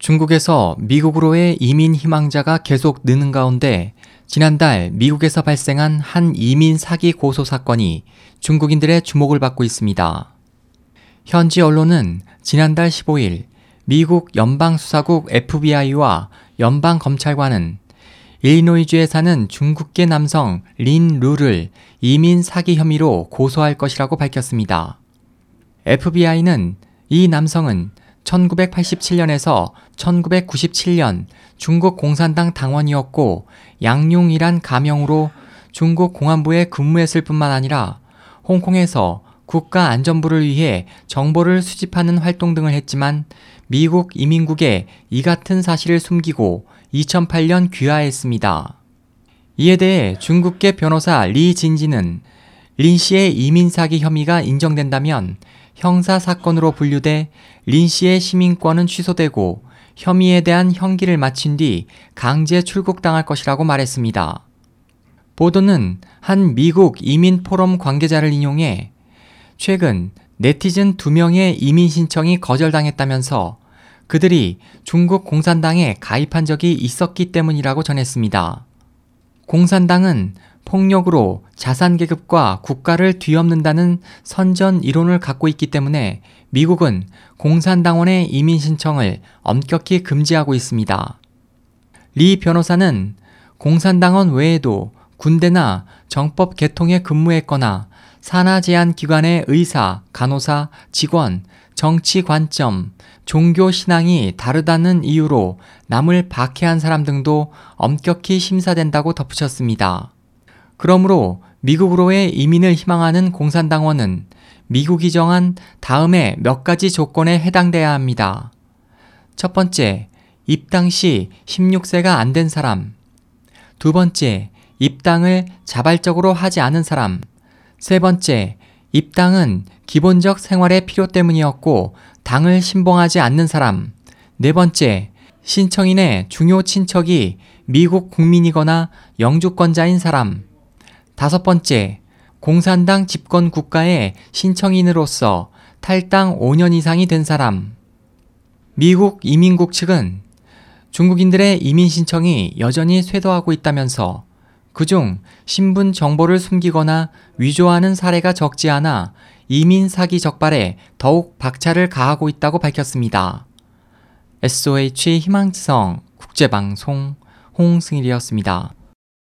중국에서 미국으로의 이민 희망자가 계속 느는 가운데 지난달 미국에서 발생한 한 이민 사기 고소 사건이 중국인들의 주목을 받고 있습니다. 현지 언론은 지난달 15일 미국 연방수사국 FBI와 연방검찰관은 일리노이주에 사는 중국계 남성 린 루를 이민 사기 혐의로 고소할 것이라고 밝혔습니다. FBI는 이 남성은 1987년에서 1997년 중국 공산당 당원이었고 양용이란 가명으로 중국 공안부에 근무했을 뿐만 아니라 홍콩에서 국가 안전부를 위해 정보를 수집하는 활동 등을 했지만 미국 이민국에 이 같은 사실을 숨기고 2008년 귀화했습니다. 이에 대해 중국계 변호사 리 진지는 린 씨의 이민 사기 혐의가 인정된다면 형사 사건으로 분류돼 린 씨의 시민권은 취소되고 혐의에 대한 형기를 마친 뒤 강제 출국당할 것이라고 말했습니다. 보도는 한 미국 이민 포럼 관계자를 인용해 최근 네티즌 두 명의 이민 신청이 거절당했다면서 그들이 중국 공산당에 가입한 적이 있었기 때문이라고 전했습니다. 공산당은 폭력으로 자산 계급과 국가를 뒤엎는다는 선전 이론을 갖고 있기 때문에 미국은 공산당원의 이민 신청을 엄격히 금지하고 있습니다. 리 변호사는 공산당원 외에도 군대나 정법 개통에 근무했거나 산하 제한 기관의 의사, 간호사, 직원, 정치 관점, 종교 신앙이 다르다는 이유로 남을 박해한 사람 등도 엄격히 심사된다고 덧붙였습니다. 그러므로 미국으로의 이민을 희망하는 공산당원은 미국이 정한 다음에 몇 가지 조건에 해당돼야 합니다. 첫 번째, 입당 시 16세가 안 된 사람. 두 번째, 입당을 자발적으로 하지 않은 사람. 세 번째, 입당은 기본적 생활의 필요 때문이었고 당을 신봉하지 않는 사람. 네 번째, 신청인의 중요 친척이 미국 국민이거나 영주권자인 사람. 다섯 번째, 공산당 집권 국가의 신청인으로서 탈당 5년 이상이 된 사람. 미국 이민국 측은 중국인들의 이민 신청이 여전히 쇄도하고 있다면서 그중 신분 정보를 숨기거나 위조하는 사례가 적지 않아 이민 사기 적발에 더욱 박차를 가하고 있다고 밝혔습니다. SOH 희망지성 국제방송 홍승일이었습니다.